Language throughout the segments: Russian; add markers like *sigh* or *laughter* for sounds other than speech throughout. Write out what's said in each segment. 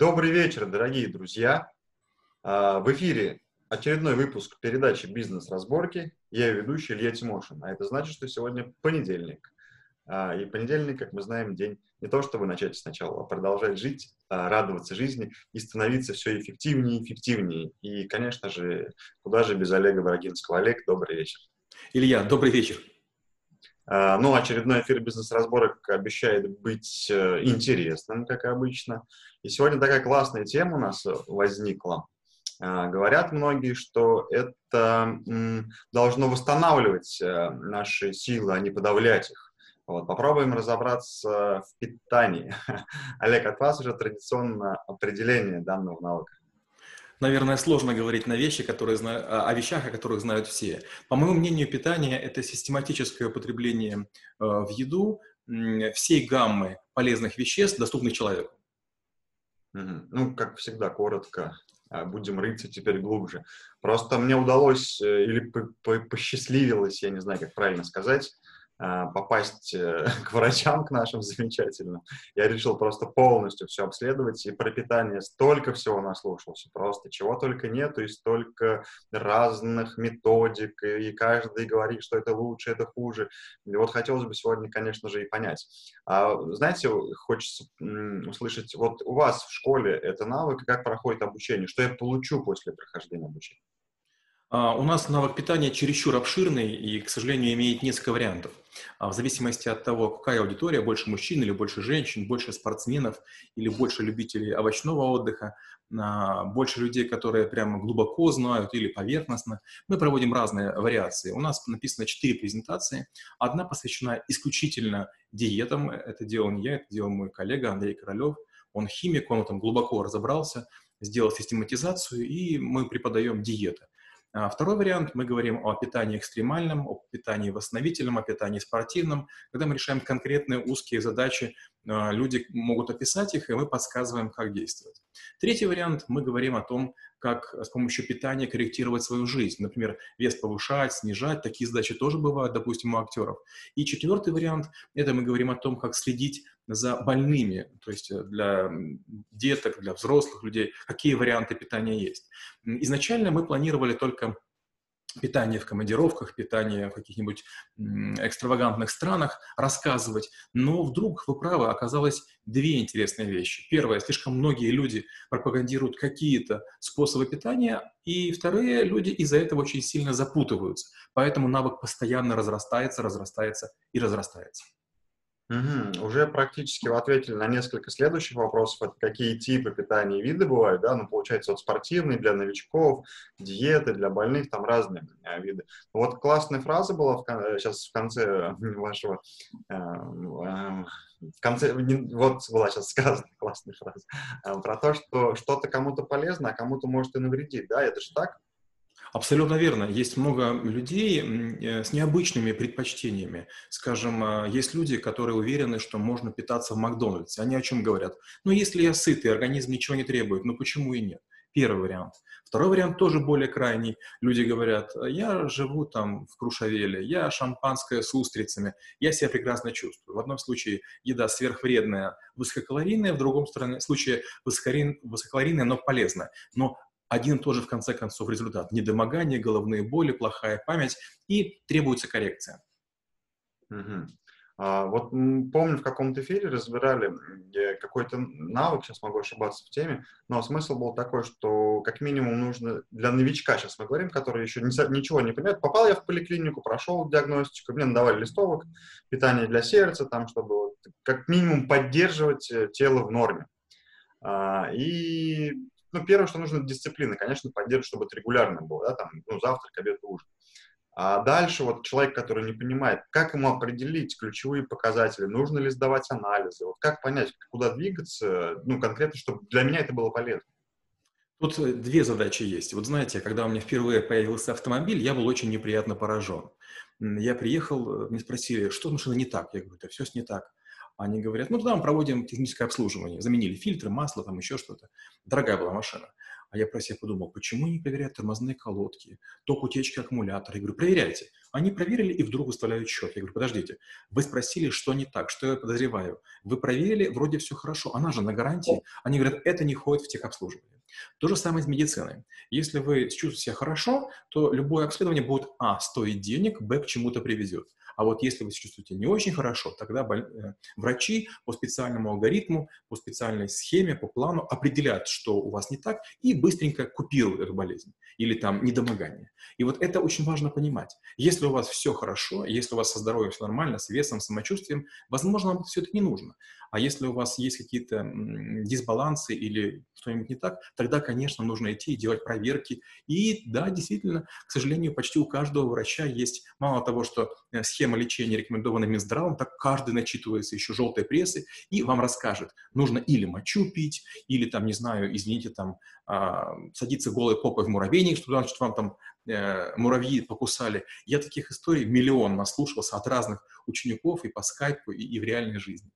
Добрый вечер, дорогие друзья. А, в эфире очередной выпуск передачи «Бизнес-разборки». Я ведущий Илья Тимошин. А это значит, что сегодня понедельник. А, и понедельник, как мы знаем, день не то, чтобы начать сначала, а продолжать жить, а, радоваться жизни и становиться все эффективнее и эффективнее. И, конечно же, куда же без Олега Брагинского. Олег, добрый вечер. Илья, добрый вечер. А, ну, очередной эфир бизнес-разборок обещает быть э, интересным, как обычно. И сегодня такая классная тема у нас возникла. А, говорят многие, что это должно восстанавливать э, наши силы, а не подавлять их. Вот, попробуем разобраться в питании. *laughs* Олег, от вас уже традиционно определение данного навыка наверное, сложно говорить на вещи, которые знаю, о вещах, о которых знают все. По моему мнению, питание – это систематическое употребление э, в еду всей гаммы полезных веществ, доступных человеку. Ну, как всегда, коротко. А, будем рыться теперь глубже. Просто мне удалось э, или посчастливилось, я не знаю, как правильно сказать, попасть э, *laughs* к врачам, к нашим замечательным. Я решил просто полностью все обследовать, и про питание столько всего наслушался, просто чего только нету, и столько разных методик, и каждый говорит, что это лучше, это хуже. И вот хотелось бы сегодня, конечно же, и понять. А, знаете, хочется услышать, вот у вас в школе это навык, как проходит обучение, что я получу после прохождения обучения? А, у нас навык питания чересчур обширный и, к сожалению, имеет несколько вариантов. А, в зависимости от того, какая аудитория, больше мужчин или больше женщин, больше спортсменов или больше любителей овощного отдыха, а, больше людей, которые прямо глубоко знают или поверхностно, мы проводим разные вариации. У нас написано четыре презентации. Одна посвящена исключительно диетам. Это делал не я, это делал мой коллега Андрей Королев. Он химик, он там глубоко разобрался, сделал систематизацию, и мы преподаем диеты. А второй вариант, мы говорим о питании экстремальном, о питании восстановительном, о питании спортивном. Когда мы решаем конкретные узкие задачи, а, люди могут описать их, и мы подсказываем, как действовать. Третий вариант, мы говорим о том, как с помощью питания корректировать свою жизнь. Например, вес повышать, снижать. Такие задачи тоже бывают, допустим, у актеров. И четвертый вариант, это мы говорим о том, как следить за больными, то есть э, для деток, для взрослых людей, какие варианты питания есть. Изначально мы планировали только питание в командировках, питание в каких-нибудь экстравагантных странах рассказывать. Но вдруг, вы правы, оказалось две интересные вещи. Первое, слишком многие люди пропагандируют какие-то способы питания, и вторые, люди из-за этого очень сильно запутываются. Поэтому навык постоянно разрастается, разрастается и разрастается. Угу. Уже практически вы ответили на несколько следующих вопросов. Это какие типы питания и виды бывают, да? Ну, получается, вот спортивные для новичков, диеты для больных, там разные э, виды. Вот классная фраза была в, сейчас в конце вашего... Э, э, в конце, вот была сейчас сказана классная фраза, э, про то, что что-то кому-то полезно, а кому-то может и навредить, да? Это же так? Абсолютно верно. Есть много людей э, с необычными предпочтениями. Скажем, а, есть люди, которые уверены, что можно питаться в Макдональдсе. Они о чем говорят? Ну, если я сытый, организм ничего не требует, ну почему и нет? Первый вариант. Второй вариант тоже более крайний. Люди говорят, я живу там в Крушавеле, я шампанское с устрицами, я себя прекрасно чувствую. В одном случае еда сверхвредная, высококалорийная, в другом случае высококалорийная, но полезная. Но один и тот же, в конце концов, результат. Недомогание, головные боли, плохая память и требуется коррекция. Угу. А, вот помню, в каком-то эфире разбирали какой-то навык, сейчас могу ошибаться в теме, но смысл был такой, что как минимум нужно для новичка, сейчас мы говорим, который еще ничего не понимает, попал я в поликлинику, прошел диагностику, мне давали листовок, питание для сердца, там, чтобы как минимум поддерживать э, тело в норме. А, и ну, первое, что нужно, дисциплина, конечно, поддерживать, чтобы это регулярно было, да, там, ну, завтрак, обед, ужин. А дальше вот человек, который не понимает, как ему определить ключевые показатели, нужно ли сдавать анализы, вот как понять, куда двигаться, ну, конкретно, чтобы для меня это было полезно. Тут э, две задачи есть. Вот знаете, когда у меня впервые появился автомобиль, я был очень неприятно поражен. Я приехал, э, мне спросили, что машина не так? Я говорю, да все не так. Они говорят, ну, туда мы проводим техническое обслуживание. Заменили фильтры, масло, там еще что-то. Дорогая была машина. А я про себя подумал, почему не проверяют тормозные колодки, ток утечки аккумулятора? Я говорю, проверяйте. Они проверили и вдруг выставляют счет. Я говорю, подождите, вы спросили, что не так, что я подозреваю. Вы проверили, вроде все хорошо, она же на гарантии. Они говорят, это не входит в техобслуживание. То же самое с медициной. Если вы чувствуете себя хорошо, то любое обследование будет, а, стоить денег, б, к чему-то приведет. А вот если вы чувствуете не очень хорошо, тогда э, врачи по специальному алгоритму, по специальной схеме, по плану определяют, что у вас не так, и быстренько купируют эту болезнь или там недомогание. И вот это очень важно понимать. Если у вас все хорошо, если у вас со здоровьем все нормально, с весом, самочувствием, возможно, вам все это не нужно. А если у вас есть какие-то дисбалансы или что-нибудь не так, тогда, конечно, нужно идти и делать проверки. И да, действительно, к сожалению, почти у каждого врача есть мало того, что э, схема лечения рекомендована Минздравом, так каждый начитывается еще желтой прессы и вам расскажет, нужно или мочу пить, или там, не знаю, извините, там, а, садиться голой попой в муравейник, что значит вам там э, муравьи покусали. Я таких историй миллион наслушался от разных учеников и по скайпу, и, и в реальной жизни.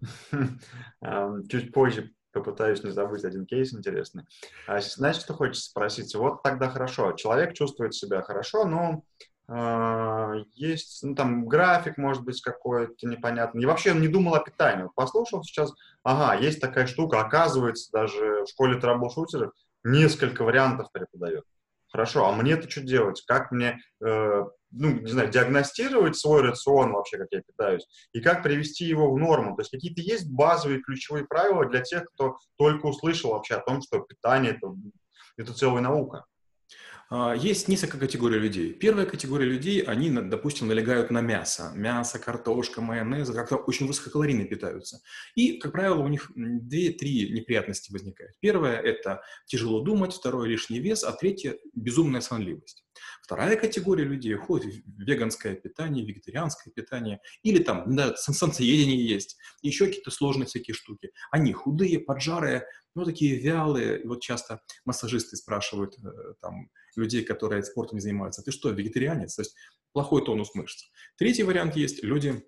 *laughs* Чуть позже попытаюсь не забыть один кейс интересный. А, знаете, что хочется спросить? Вот тогда хорошо. Человек чувствует себя хорошо, но э, есть, ну, там, график, может быть, какой-то непонятный. И вообще не думал о питании. Послушал сейчас, ага, есть такая штука, оказывается, даже в школе трэбл-шутеров несколько вариантов преподает. Хорошо, а мне-то что делать? Как мне э, ну, не знаю, диагностировать свой рацион вообще, как я питаюсь, и как привести его в норму. То есть какие-то есть базовые ключевые правила для тех, кто только услышал вообще о том, что питание это, это целая наука. А, есть несколько категорий людей. Первая категория людей, они, допустим, налегают на мясо. Мясо, картошка, майонез, как-то очень высококалорийно питаются. И, как правило, у них две-три неприятности возникают. Первое – это тяжело думать, второе – лишний вес, а третье – безумная сонливость. Вторая категория людей уходит в веганское питание, вегетарианское питание, или там, да, солнцеедение есть, еще какие-то сложные всякие штуки. Они худые, поджарые, ну, такие вялые. Вот часто массажисты спрашивают э, там людей, которые спортом не занимаются, ты что, вегетарианец? То есть плохой тонус мышц. Третий вариант есть, люди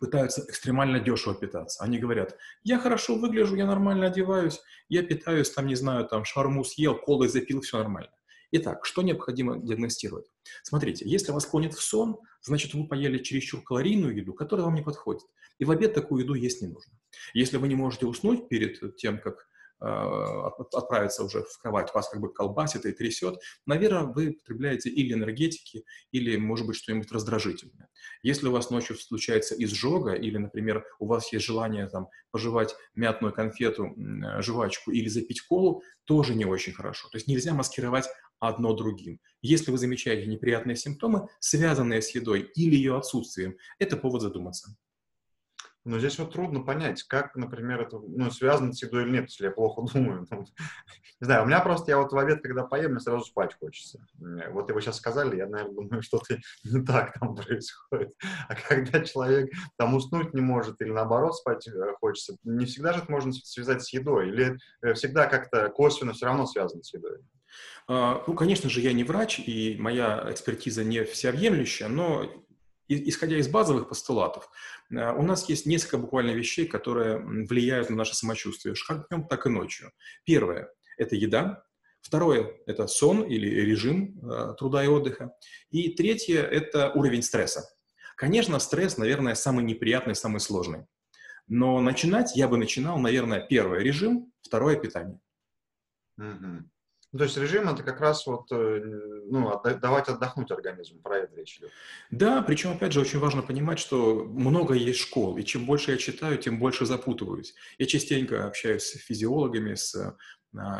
пытаются экстремально дешево питаться. Они говорят, я хорошо выгляжу, я нормально одеваюсь, я питаюсь, там, не знаю, там, шарму съел, колы запил, все нормально. Итак, что необходимо диагностировать? Смотрите, если вас клонит в сон, значит, вы поели чересчур калорийную еду, которая вам не подходит. И в обед такую еду есть не нужно. Если вы не можете уснуть перед тем, как отправиться уже в кровать, вас как бы колбасит и трясет, наверное, вы потребляете или энергетики, или, может быть, что-нибудь раздражительное. Если у вас ночью случается изжога, или, например, у вас есть желание там, пожевать мятную конфету, жвачку или запить колу, тоже не очень хорошо. То есть нельзя маскировать одно другим. Если вы замечаете неприятные симптомы, связанные с едой или ее отсутствием, это повод задуматься. Но здесь вот трудно понять, как, например, это ну, связано с едой или нет, если я плохо *laughs* думаю. Ну, не знаю, у меня просто, я вот в обед, когда поем, мне сразу спать хочется. Вот вы сейчас сказали, я, наверное, думаю, *laughs* что-то не так там происходит. А когда человек там уснуть не может или наоборот спать э, хочется, не всегда же это можно связать с едой. Или э, всегда как-то косвенно все равно связано с едой. А, ну, конечно же, я не врач, и моя экспертиза не всеобъемлющая, но исходя из базовых постулатов, а, у нас есть несколько буквально вещей, которые влияют на наше самочувствие, как днем, так и ночью. Первое – это еда. Второе – это сон или режим а, труда и отдыха. И третье – это уровень стресса. Конечно, стресс, наверное, самый неприятный, самый сложный. Но начинать я бы начинал, наверное, первое – режим, второе – питание. Mm-hmm. Ну, то есть режим это как раз вот, э, ну, давать отдохнуть организму, про это речь идет. Да, причем, опять же, очень важно понимать, что много есть школ, и чем больше я читаю, тем больше запутываюсь. Я частенько общаюсь с физиологами, с а,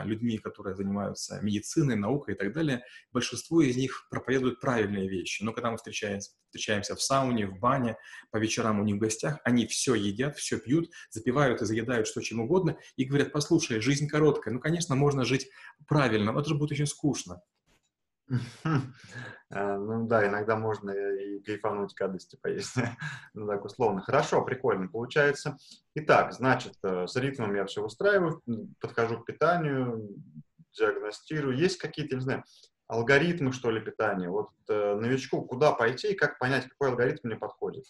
людьми, которые занимаются медициной, наукой и так далее, большинство из них проповедуют правильные вещи. Но когда мы встречаемся, встречаемся в сауне, в бане, по вечерам у них в гостях, они все едят, все пьют, запивают и заедают что чем угодно и говорят, послушай, жизнь короткая, ну, конечно, можно жить правильно, но это же будет очень скучно. А, ну да, иногда можно и кайфануть гадости поесть. *laughs* ну так условно. Хорошо, прикольно. Получается. Итак, значит, э, с ритмом я все устраиваю, подхожу к питанию, диагностирую. Есть какие-то, не знаю, алгоритмы, что ли, питания? Вот э, новичку куда пойти и как понять, какой алгоритм мне подходит?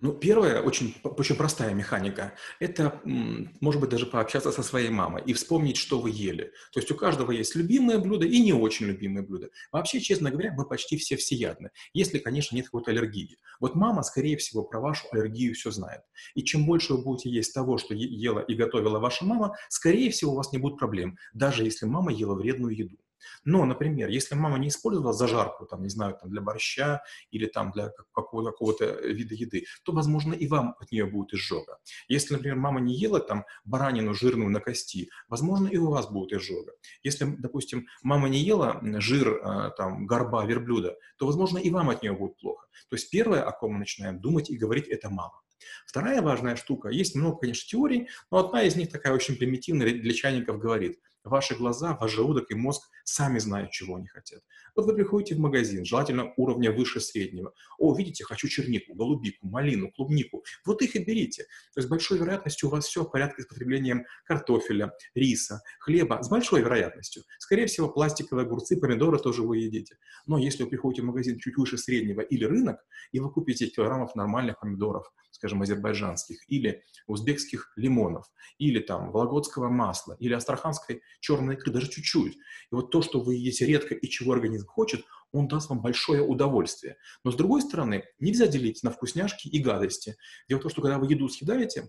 Ну, первое, очень, очень простая механика. Это, может быть, даже пообщаться со своей мамой и вспомнить, что вы ели. То есть у каждого есть любимое блюдо и не очень любимое блюдо. Вообще, честно говоря, мы почти все всеядны, если, конечно, нет какой-то аллергии. Вот мама, скорее всего, про вашу аллергию все знает. И чем больше вы будете есть того, что ела и готовила ваша мама, скорее всего, у вас не будет проблем, даже если мама ела вредную еду. Но, например, если мама не использовала зажарку, там, не знаю, там, для борща или там для какого-то, какого-то вида еды, то, возможно, и вам от нее будет изжога. Если, например, мама не ела там баранину жирную на кости, возможно, и у вас будет изжога. Если, допустим, мама не ела жир, а, там, горба верблюда, то, возможно, и вам от нее будет плохо. То есть первое, о ком мы начинаем думать и говорить, это мама. Вторая важная штука, есть много, конечно, теорий, но одна из них такая очень примитивная для чайников говорит – Ваши глаза, ваш желудок и мозг сами знают, чего они хотят. Вот вы приходите в магазин, желательно уровня выше среднего. О, видите, хочу чернику, голубику, малину, клубнику. Вот их и берите. То есть с большой вероятностью у вас все в порядке с потреблением картофеля, риса, хлеба. С большой вероятностью. Скорее всего, пластиковые огурцы, помидоры тоже вы едите. Но если вы приходите в магазин чуть выше среднего или рынок, и вы купите килограммов нормальных помидоров, скажем, азербайджанских, или узбекских лимонов, или там вологодского масла, или астраханской черной икры, даже чуть-чуть. И вот то, что вы едите редко и чего организм хочет, он даст вам большое удовольствие. Но с другой стороны, нельзя делить на вкусняшки и гадости. Дело в том, что когда вы еду съедаете,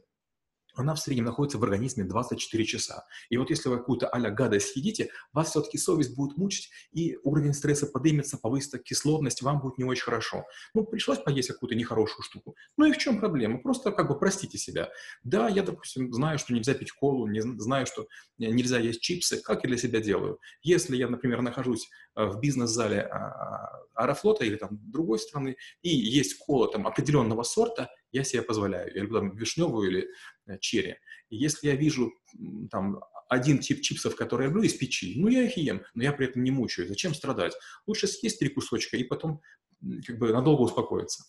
она в среднем находится в организме 24 часа. И вот если вы какую-то а гадость съедите, вас все-таки совесть будет мучить, и уровень стресса поднимется, повысится кислотность, вам будет не очень хорошо. Ну, пришлось поесть какую-то нехорошую штуку. Ну и в чем проблема? Просто как бы простите себя. Да, я, допустим, знаю, что нельзя пить колу, не знаю, что нельзя есть чипсы. Как я для себя делаю? Если я, например, нахожусь э, в бизнес-зале а, а, Аэрофлота или там другой страны, и есть кола там определенного сорта, я себе позволяю. Я люблю там вишневую или э, черри. И если я вижу там один тип чипсов, которые я люблю из печи, ну, я их ем, но я при этом не мучаю. Зачем страдать? Лучше съесть три кусочка и потом как бы надолго успокоиться.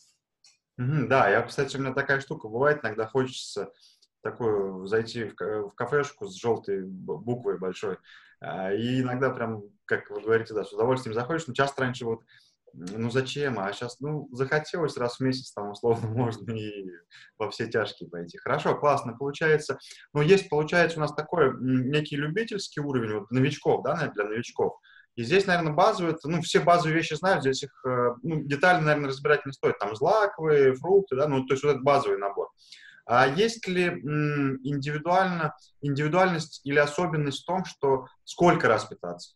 Mm-hmm, да, я, кстати, у меня такая штука бывает, иногда хочется такую зайти в, в кафешку с желтой буквой большой, а, и иногда прям, как вы говорите, да, с удовольствием заходишь, но часто раньше вот ну зачем? А сейчас, ну, захотелось раз в месяц, там, условно, *laughs* можно и во все тяжкие пойти. Хорошо, классно, получается. Ну, есть, получается, у нас такой некий любительский уровень, вот, новичков, да, для новичков. И здесь, наверное, базовые, ну, все базовые вещи знают, здесь их, э, ну, детально, наверное, разбирать не стоит. Там злаковые, фрукты, да, ну, то есть вот этот базовый набор. А есть ли индивидуально, индивидуальность или особенность в том, что сколько раз питаться?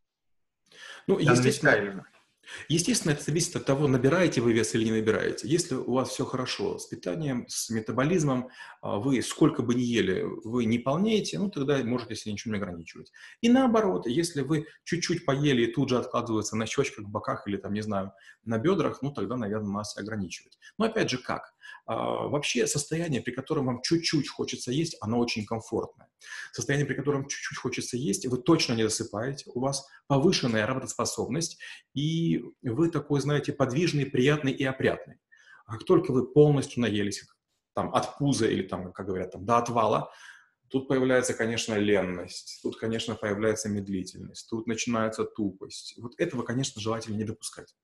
Ну, естественно, Естественно, это зависит от того, набираете вы вес или не набираете. Если у вас все хорошо с питанием, с метаболизмом, а, вы сколько бы ни ели, вы не полнеете, ну тогда можете себе ничего не ограничивать. И наоборот, если вы чуть-чуть поели и тут же откладывается на щечках, боках или там, не знаю, на бедрах, ну тогда, наверное, нас ограничивать. Но опять же, как? А, вообще состояние, при котором вам чуть-чуть хочется есть, оно очень комфортное. Состояние, при котором чуть-чуть хочется есть, вы точно не засыпаете, у вас повышенная работоспособность, и вы такой, знаете, подвижный, приятный и опрятный. А как только вы полностью наелись, там, от пуза или, там, как говорят, там, до отвала, Тут появляется, конечно, ленность, тут, конечно, появляется медлительность, тут начинается тупость. Вот этого, конечно, желательно не допускать.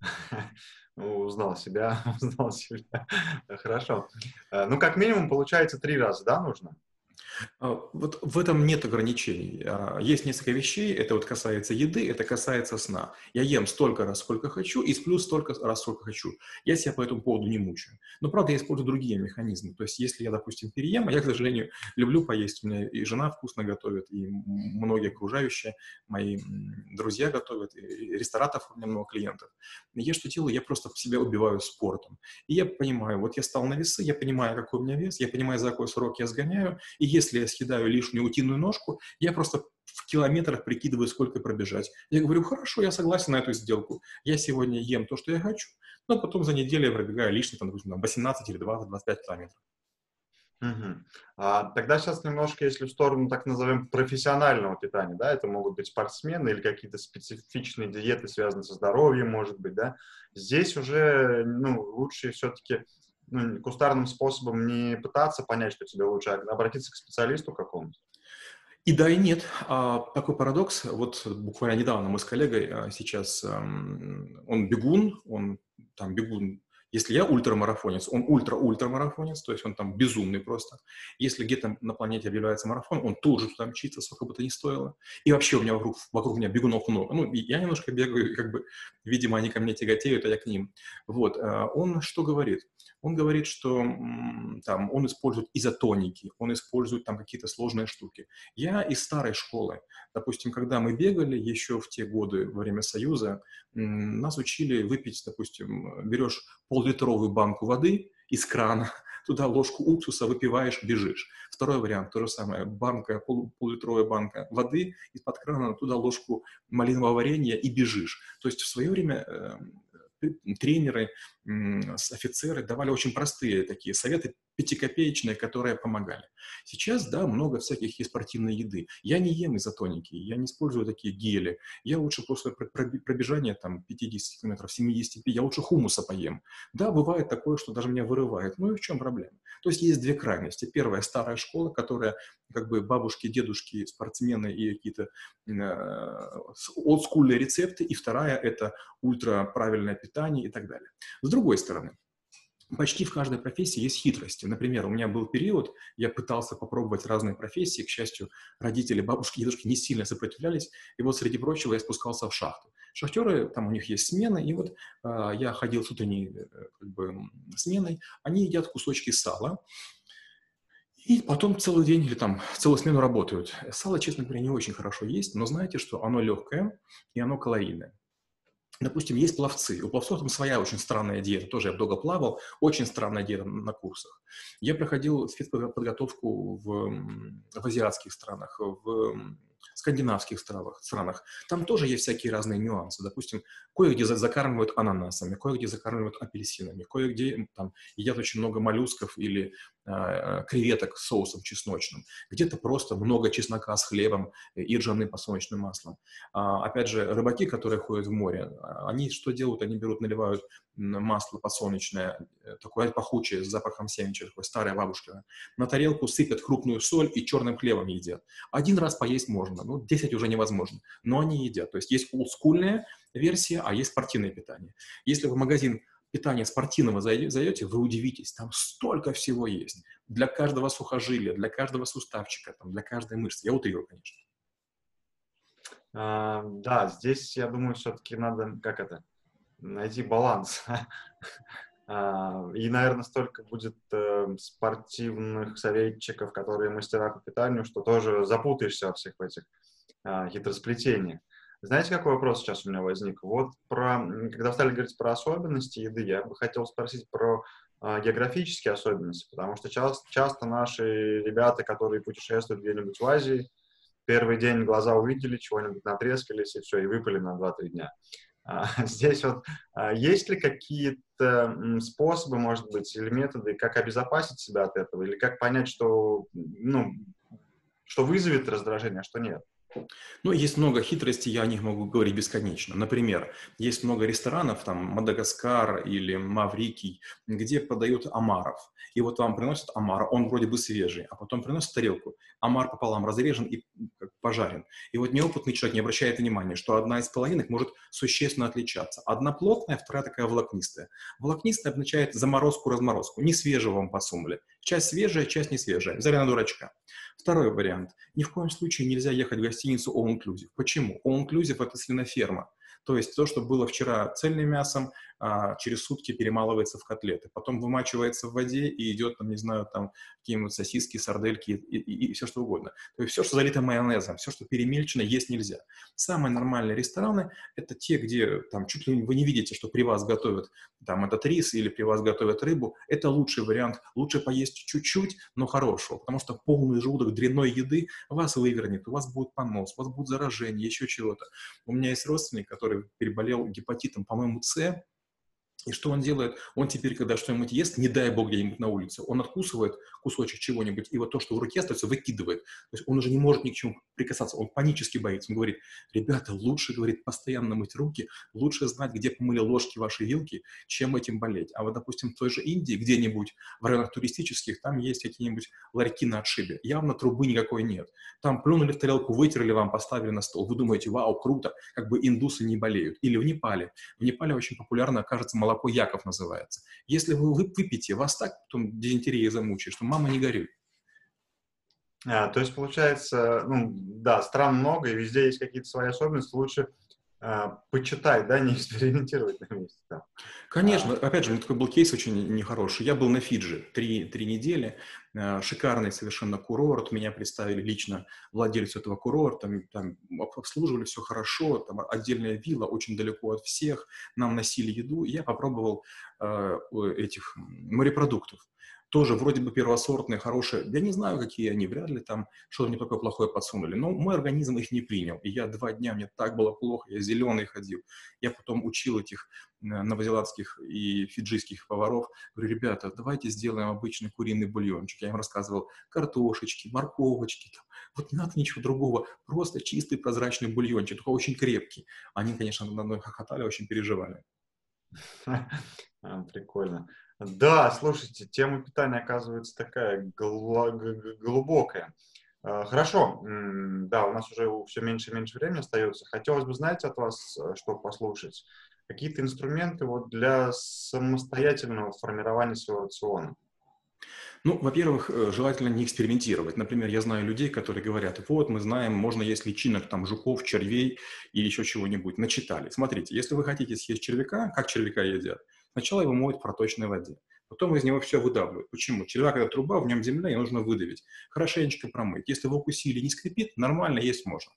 *laughs* узнал себя, *laughs* узнал себя. Хорошо. Э, ну, как минимум, получается, три раза, да, нужно? А, вот в этом нет ограничений. А, есть несколько вещей, это вот касается еды, это касается сна. Я ем столько раз, сколько хочу, и сплю столько раз, сколько хочу. Я себя по этому поводу не мучаю. Но, правда, я использую другие механизмы. То есть, если я, допустим, переем, а я, к сожалению, люблю поесть, у меня и жена вкусно готовит, и многие окружающие, мои друзья готовят, и ресторатов у меня много клиентов. Я что делаю? Я просто себя убиваю спортом. И я понимаю, вот я стал на весы, я понимаю, какой у меня вес, я понимаю, за какой срок я сгоняю, и если если я съедаю лишнюю утиную ножку, я просто в километрах прикидываю, сколько пробежать. Я говорю, хорошо, я согласен на эту сделку. Я сегодня ем то, что я хочу, но потом за неделю я пробегаю лишние, там, допустим, 18 или 20, 25 километров. Угу. А, тогда сейчас немножко, если в сторону, так назовем, профессионального питания, да, это могут быть спортсмены или какие-то специфичные диеты, связанные со здоровьем, может быть, да, здесь уже, ну, лучше все-таки ну, кустарным способом не пытаться понять, что тебе лучше, а обратиться к специалисту какому-то? И да, и нет. А, такой парадокс. Вот буквально недавно мы с коллегой а, сейчас, а, он бегун, он там бегун Если я ультрамарафонец, он ультра-ультрамарафонец, то есть он там безумный просто. Если где-то на планете объявляется марафон, он тоже туда мчится, сколько бы то ни стоило. И вообще у меня вокруг, вокруг меня бегунов много. Ну, я немножко бегаю, как бы, видимо, они ко мне тяготеют, а я к ним. Вот. А он что говорит? Он говорит, что там, он использует изотоники, он использует там какие-то сложные штуки. Я из старой школы. Допустим, когда мы бегали еще в те годы во время Союза, нас учили выпить, допустим, берешь пол-литровую банку воды из крана, *laughs* туда ложку уксуса выпиваешь, бежишь. Второй вариант, то же самое, банка, пол, пол-литровая банка воды из-под крана, туда ложку малинового варенья и бежишь. То есть в свое время эм, тренеры, офицеры давали очень простые такие советы, пятикопеечные, которые помогали. Сейчас, да, много всяких есть спортивной еды. Я не ем изотоники, я не использую такие гели. Я лучше после пробежания там 50 километров, 70, я лучше хумуса поем. Да, бывает такое, что даже меня вырывает. Ну и в чем проблема? То есть есть две крайности. Первая старая школа, которая как бы бабушки, дедушки, спортсмены и какие-то э, олдскульные рецепты. И вторая – это ультраправильное питание и так далее. С другой стороны, Почти в каждой профессии есть хитрости. Например, у меня был период, я пытался попробовать разные профессии. К счастью, родители, бабушки, дедушки не сильно сопротивлялись. И вот, среди прочего, я спускался в шахту. Шахтеры, там у них есть смены, и вот э, я ходил с утренней э, как бы, сменой. Они едят кусочки сала, и потом целый день или там целую смену работают. Сало, честно говоря, не очень хорошо есть, но знаете, что оно легкое и оно калорийное. Допустим, есть пловцы. У пловцов там своя очень странная диета. Тоже я долго плавал. Очень странная диета на курсах. Я проходил спецподготовку в, в азиатских странах, в скандинавских странах, странах. Там тоже есть всякие разные нюансы. Допустим, кое-где закармливают ананасами, кое-где закармливают апельсинами, кое-где там едят очень много моллюсков или э, креветок с соусом чесночным. Где-то просто много чеснока с хлебом и ржаным подсолнечным маслом. А, опять же, рыбаки, которые ходят в море, они что делают? Они берут, наливают масло подсолнечное, э, такое пахучее, с запахом семечек, такое старое бабушка. На тарелку сыпят крупную соль и черным хлебом едят. Один раз поесть можно, ну, 10 уже невозможно, но они едят. То есть есть олдскульная версия, а есть спортивное питание. Если в магазин питания спортивного зайдете, вы удивитесь, там столько всего есть. Для каждого сухожилия, для каждого суставчика, там, для каждой мышцы. Я утрирую, конечно. А, да, здесь, я думаю, все-таки надо, как это, найти баланс. *laughs* А, и, наверное, столько будет э, спортивных советчиков, которые мастера по питанию, что тоже запутаешься во всех этих а, хитросплетениях. Знаете, какой вопрос сейчас у меня возник? Вот про, когда стали говорить про особенности еды, я бы хотел спросить про э, географические особенности, потому что часто, часто наши ребята, которые путешествуют где-нибудь в Азии, первый день глаза увидели, чего-нибудь натрескались, и все, и выпали на 2-3 дня. А, *laughs* здесь вот а, есть ли какие-то способы, может быть, или методы, как обезопасить себя от этого, или как понять, что, ну, что вызовет раздражение, а что нет? Ну, есть много хитростей, я о них могу говорить бесконечно. Например, есть много ресторанов, там, Мадагаскар или Маврикий, где подают омаров. И вот вам приносят омар, он вроде бы свежий, а потом приносят тарелку. Омар пополам разрежен и пожарен. И вот неопытный человек не обращает внимания, что одна из половинок может существенно отличаться. Одна плотная, вторая такая волокнистая. Волокнистая означает заморозку-разморозку. Не свежего вам посумли. Часть свежая, часть не свежая. Взяли на дурачка. Второй вариант. Ни в коем случае нельзя ехать в гостиницу All Inclusive. Почему? All Inclusive – это свиноферма. То есть то, что было вчера цельным мясом, через сутки перемалывается в котлеты, потом вымачивается в воде и идет, там, не знаю, там какие-нибудь сосиски, сардельки и, и, и все что угодно. То есть все, что залито майонезом, все, что перемельчено, есть нельзя. Самые нормальные рестораны – это те, где там чуть ли вы не видите, что при вас готовят там этот рис или при вас готовят рыбу. Это лучший вариант. Лучше поесть чуть-чуть, но хорошего, потому что полный желудок дрянной еды вас вывернет, у вас будет понос, у вас будет заражение, еще чего-то. У меня есть родственник, который переболел гепатитом, по-моему, С, и что он делает? Он теперь, когда что-нибудь ест, не дай бог где-нибудь на улице, он откусывает кусочек чего-нибудь, и вот то, что в руке остается, выкидывает. То есть он уже не может ни к чему прикасаться, он панически боится. Он говорит, ребята, лучше, говорит, постоянно мыть руки, лучше знать, где помыли ложки ваши вилки, чем этим болеть. А вот, допустим, в той же Индии, где-нибудь в районах туристических, там есть какие-нибудь ларьки на отшибе. Явно трубы никакой нет. Там плюнули в тарелку, вытерли вам, поставили на стол. Вы думаете, вау, круто, как бы индусы не болеют. Или в Непале. В Непале очень популярно, кажется, молоко молоко Яков называется. Если вы выпьете, вас так потом дизентерия замучает, что мама не горюй. А, то есть, получается, ну, да, стран много, и везде есть какие-то свои особенности. Лучше а, почитать, да, не экспериментировать на месте. Да. Конечно, а. опять же, такой был кейс очень нехороший. Я был на Фиджи три, три недели, а, шикарный совершенно курорт, меня представили лично владельцу этого курорта, там обслуживали все хорошо, там отдельная вилла, очень далеко от всех, нам носили еду, я попробовал э, этих морепродуктов тоже вроде бы первосортные, хорошие. Я не знаю, какие они, вряд ли там что-то мне такое плохое подсунули. Но мой организм их не принял. И я два дня, мне так было плохо, я зеленый ходил. Я потом учил этих э, новозеландских и фиджийских поваров. Говорю, ребята, давайте сделаем обычный куриный бульончик. Я им рассказывал картошечки, морковочки. Там. Вот не надо ничего другого. Просто чистый прозрачный бульончик, только очень крепкий. Они, конечно, на мной хохотали, очень переживали. *laughs* Прикольно. Да, слушайте, тема питания оказывается такая глубокая. А, хорошо, да, у нас уже все меньше и меньше времени остается. Хотелось бы, знаете, от вас э, что послушать? Какие-то инструменты вот для самостоятельного формирования своего рациона? Ну, во-первых, э, желательно не экспериментировать. Например, я знаю людей, которые говорят, вот, мы знаем, можно есть личинок, там, жуков, червей или еще чего-нибудь. Начитали. Смотрите, если вы хотите съесть червяка, как червяка едят? Сначала его моют в проточной воде. Потом из него все выдавливают. Почему? Червяк – это труба, в нем земля, и нужно выдавить. Хорошенечко промыть. Если вы укусили не скрипит, нормально есть можно.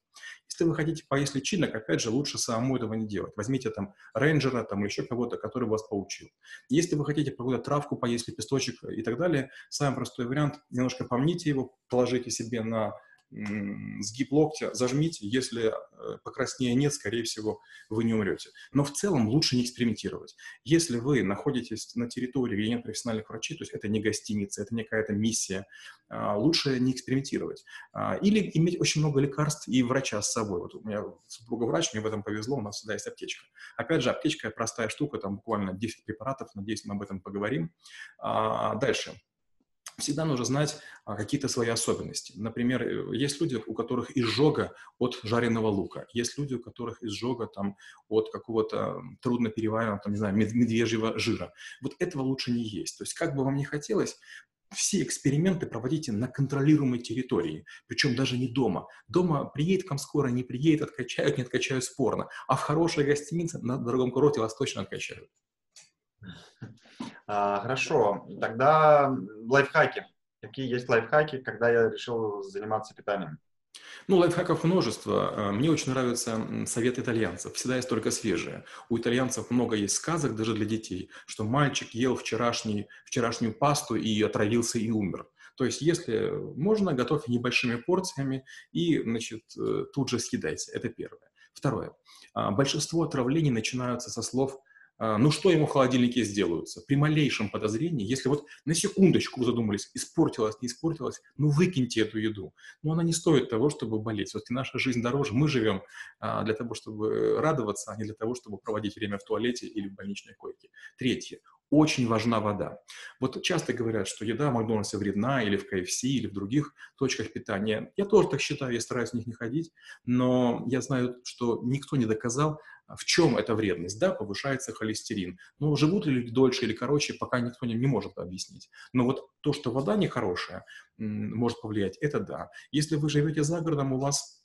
Если вы хотите поесть личинок, опять же, лучше самому этого не делать. Возьмите там рейнджера там, или еще кого-то, который вас поучил. Если вы хотите какую-то травку поесть, лепесточек и так далее, самый простой вариант – немножко помните его, положите себе на сгиб локтя, зажмите, если э, покраснения нет, скорее всего, вы не умрете. Но в целом лучше не экспериментировать. Если вы находитесь на территории, где нет профессиональных врачей, то есть это не гостиница, это не какая-то миссия, а, лучше не экспериментировать. А, или иметь очень много лекарств и врача с собой. Вот у меня супруга врач, мне в этом повезло, у нас всегда есть аптечка. Опять же, аптечка простая штука, там буквально 10 препаратов, надеюсь, мы об этом поговорим. А, дальше всегда нужно знать а, какие-то свои особенности. Например, э, есть люди, у которых изжога от жареного лука, есть люди, у которых изжога там, от какого-то трудно перевариваемого, там, не знаю, медвежьего жира. Вот этого лучше не есть. То есть как бы вам ни хотелось, все эксперименты проводите на контролируемой территории, причем даже не дома. Дома приедет к вам скоро, не приедет, откачают, не откачают спорно. А в хорошей гостинице на дорогом курорте вас точно откачают. А, хорошо, тогда лайфхаки. Какие есть лайфхаки, когда я решил заниматься питанием? Ну, лайфхаков множество. А, мне очень нравятся советы итальянцев. Всегда есть только свежие. У итальянцев много есть сказок даже для детей, что мальчик ел вчерашний, вчерашнюю пасту и отравился и умер. То есть, если можно, готовьте небольшими порциями и, значит, э, тут же съедайте. Это первое. Второе. А, большинство отравлений начинаются со слов ну что ему в холодильнике сделаются? При малейшем подозрении, если вот на секундочку задумались, испортилось, не испортилось, ну выкиньте эту еду. Но она не стоит того, чтобы болеть. Все-таки наша жизнь дороже. Мы живем а, для того, чтобы радоваться, а не для того, чтобы проводить время в туалете или в больничной койке. Третье очень важна вода. Вот часто говорят, что еда в Макдональдсе вредна, или в КФС, или в других точках питания. Я тоже так считаю, я стараюсь в них не ходить, но я знаю, что никто не доказал, в чем эта вредность. Да, повышается холестерин, но живут ли люди дольше или короче, пока никто не, не может объяснить. Но вот то, что вода нехорошая, может повлиять, это да. Если вы живете за городом, у вас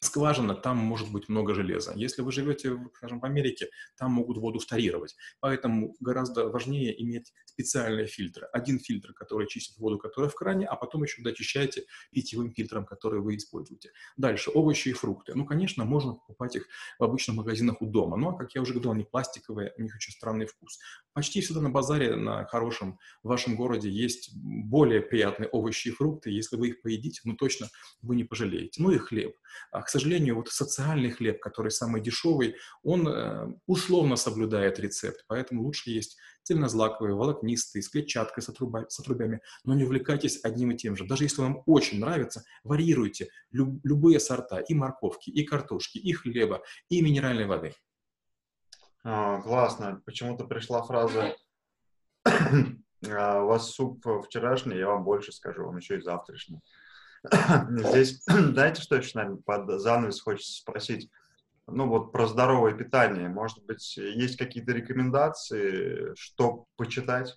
скважина, там может быть много железа. Если вы живете, скажем, в Америке, там могут воду вторировать. Поэтому гораздо важнее иметь специальные фильтры. Один фильтр, который чистит воду, которая в кране, а потом еще дочищаете питьевым фильтром, который вы используете. Дальше, овощи и фрукты. Ну, конечно, можно покупать их в обычных магазинах у дома. Но, как я уже говорил, они пластиковые, у них очень странный вкус. Почти всегда на базаре, на хорошем в вашем городе есть более приятные овощи и фрукты. Если вы их поедите, ну, точно вы не пожалеете. Ну и хлеб. А, к сожалению, вот социальный хлеб, который самый дешевый, он э, условно соблюдает рецепт, поэтому лучше есть цельнозлаковые, волокнистые, с клетчаткой, с, отруба, с отрубями, но не увлекайтесь одним и тем же. Даже если вам очень нравится, варьируйте люб, любые сорта и морковки, и картошки, и хлеба, и минеральной воды. А, классно. Почему-то пришла фраза *coughs* «А, у вас суп вчерашний, я вам больше скажу, он еще и завтрашний. Здесь, *clears throat* знаете, что еще, наверное, под занавес хочется спросить? ну вот про здоровое питание. Может быть, есть какие-то рекомендации, что почитать?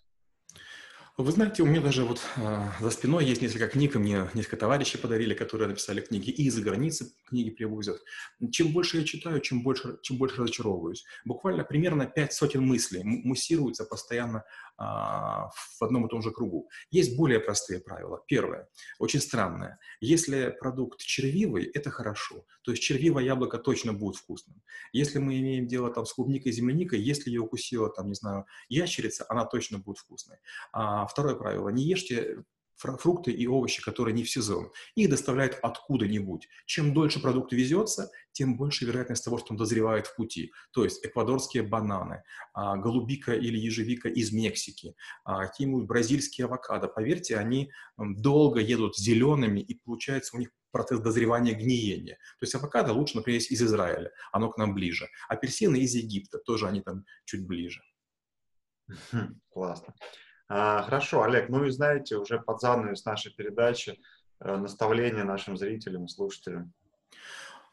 Вы знаете, у меня даже вот э, за спиной есть несколько книг, и мне несколько товарищей подарили, которые написали книги, и из-за границы книги привозят. Чем больше я читаю, чем больше, чем больше разочаровываюсь. Буквально примерно пять сотен мыслей муссируются постоянно в одном и том же кругу. Есть более простые правила. Первое, очень странное. Если продукт червивый, это хорошо. То есть червивое яблоко точно будет вкусным. Если мы имеем дело там с клубникой земляникой, если ее укусила там, не знаю, ящерица, она точно будет вкусной. А а второе правило. Не ешьте фрукты и овощи, которые не в сезон. Их доставляют откуда-нибудь. Чем дольше продукт везется, тем больше вероятность того, что он дозревает в пути. То есть эквадорские бананы, а, голубика или ежевика из Мексики, а, какие-нибудь бразильские авокадо. Поверьте, они долго едут зелеными, и получается у них процесс дозревания гниения. То есть авокадо лучше, например, из Израиля, оно к нам ближе. Апельсины из Египта, тоже они там чуть ближе. Хм, классно. А, хорошо, Олег, ну и знаете, уже под занавес нашей передачи э, наставление нашим зрителям, слушателям.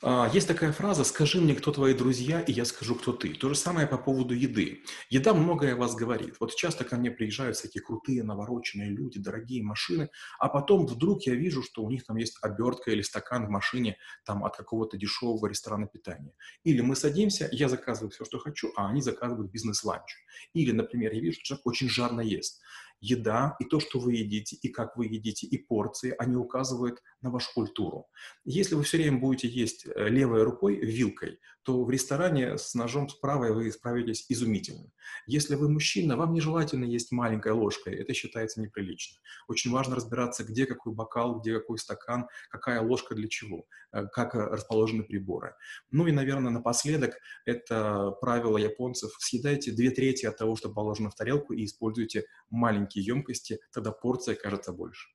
А, есть такая фраза «скажи мне, кто твои друзья, и я скажу, кто ты». То же самое по поводу еды. Еда многое о вас говорит. Вот часто ко мне приезжают всякие крутые, навороченные люди, дорогие машины, а потом вдруг я вижу, что у них там есть обертка или стакан в машине там от какого-то дешевого ресторана питания. Или мы садимся, я заказываю все, что хочу, а они заказывают бизнес-ланч. Или, например, я вижу, что человек очень жарно ест еда и то, что вы едите, и как вы едите, и порции, они указывают на вашу культуру. Если вы все время будете есть э, левой рукой, вилкой, то в ресторане с ножом с правой вы справитесь изумительно. Если вы мужчина, вам нежелательно есть маленькой ложкой, это считается неприлично. Очень важно разбираться, где какой бокал, где какой стакан, какая ложка для чего, э, как расположены приборы. Ну и, наверное, напоследок, это правило японцев. Съедайте две трети от того, что положено в тарелку, и используйте маленькие емкости, тогда порция кажется больше.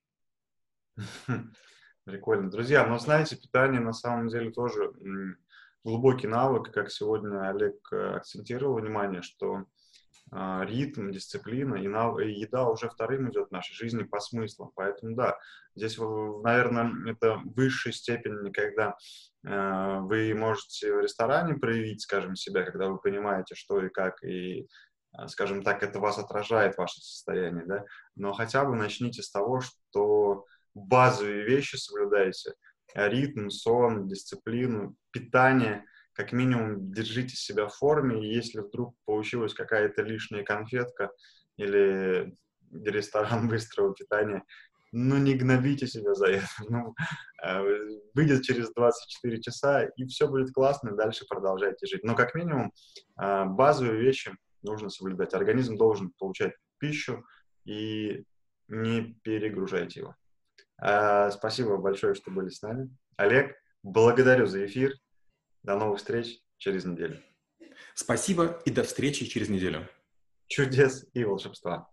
Прикольно. Друзья, но знаете, питание на самом деле тоже глубокий навык, как сегодня Олег э, акцентировал внимание, что э, ритм, дисциплина и, нав... и еда уже вторым идет в нашей жизни по смыслам. Поэтому да, здесь, наверное, это высшая степень, когда э, вы можете в ресторане проявить, скажем, себя, когда вы понимаете, что и как, и э, скажем так, это вас отражает, ваше состояние, да, но хотя бы начните с того, что базовые вещи соблюдайте, ритм, сон, дисциплину, питание, как минимум держите себя в форме, и если вдруг получилась какая-то лишняя конфетка или ресторан *laughs* быстрого питания, ну, не гнобите себя за это. *laughs* Ну, э, выйдет через 24 часа, и все будет классно, и дальше продолжайте жить. Но как минимум э, базовые вещи нужно соблюдать. Организм должен получать пищу, и не перегружайте его. А, спасибо большое, что были с нами. Олег, благодарю за эфир. До новых встреч через неделю. Спасибо и до встречи через неделю. Чудес и волшебства.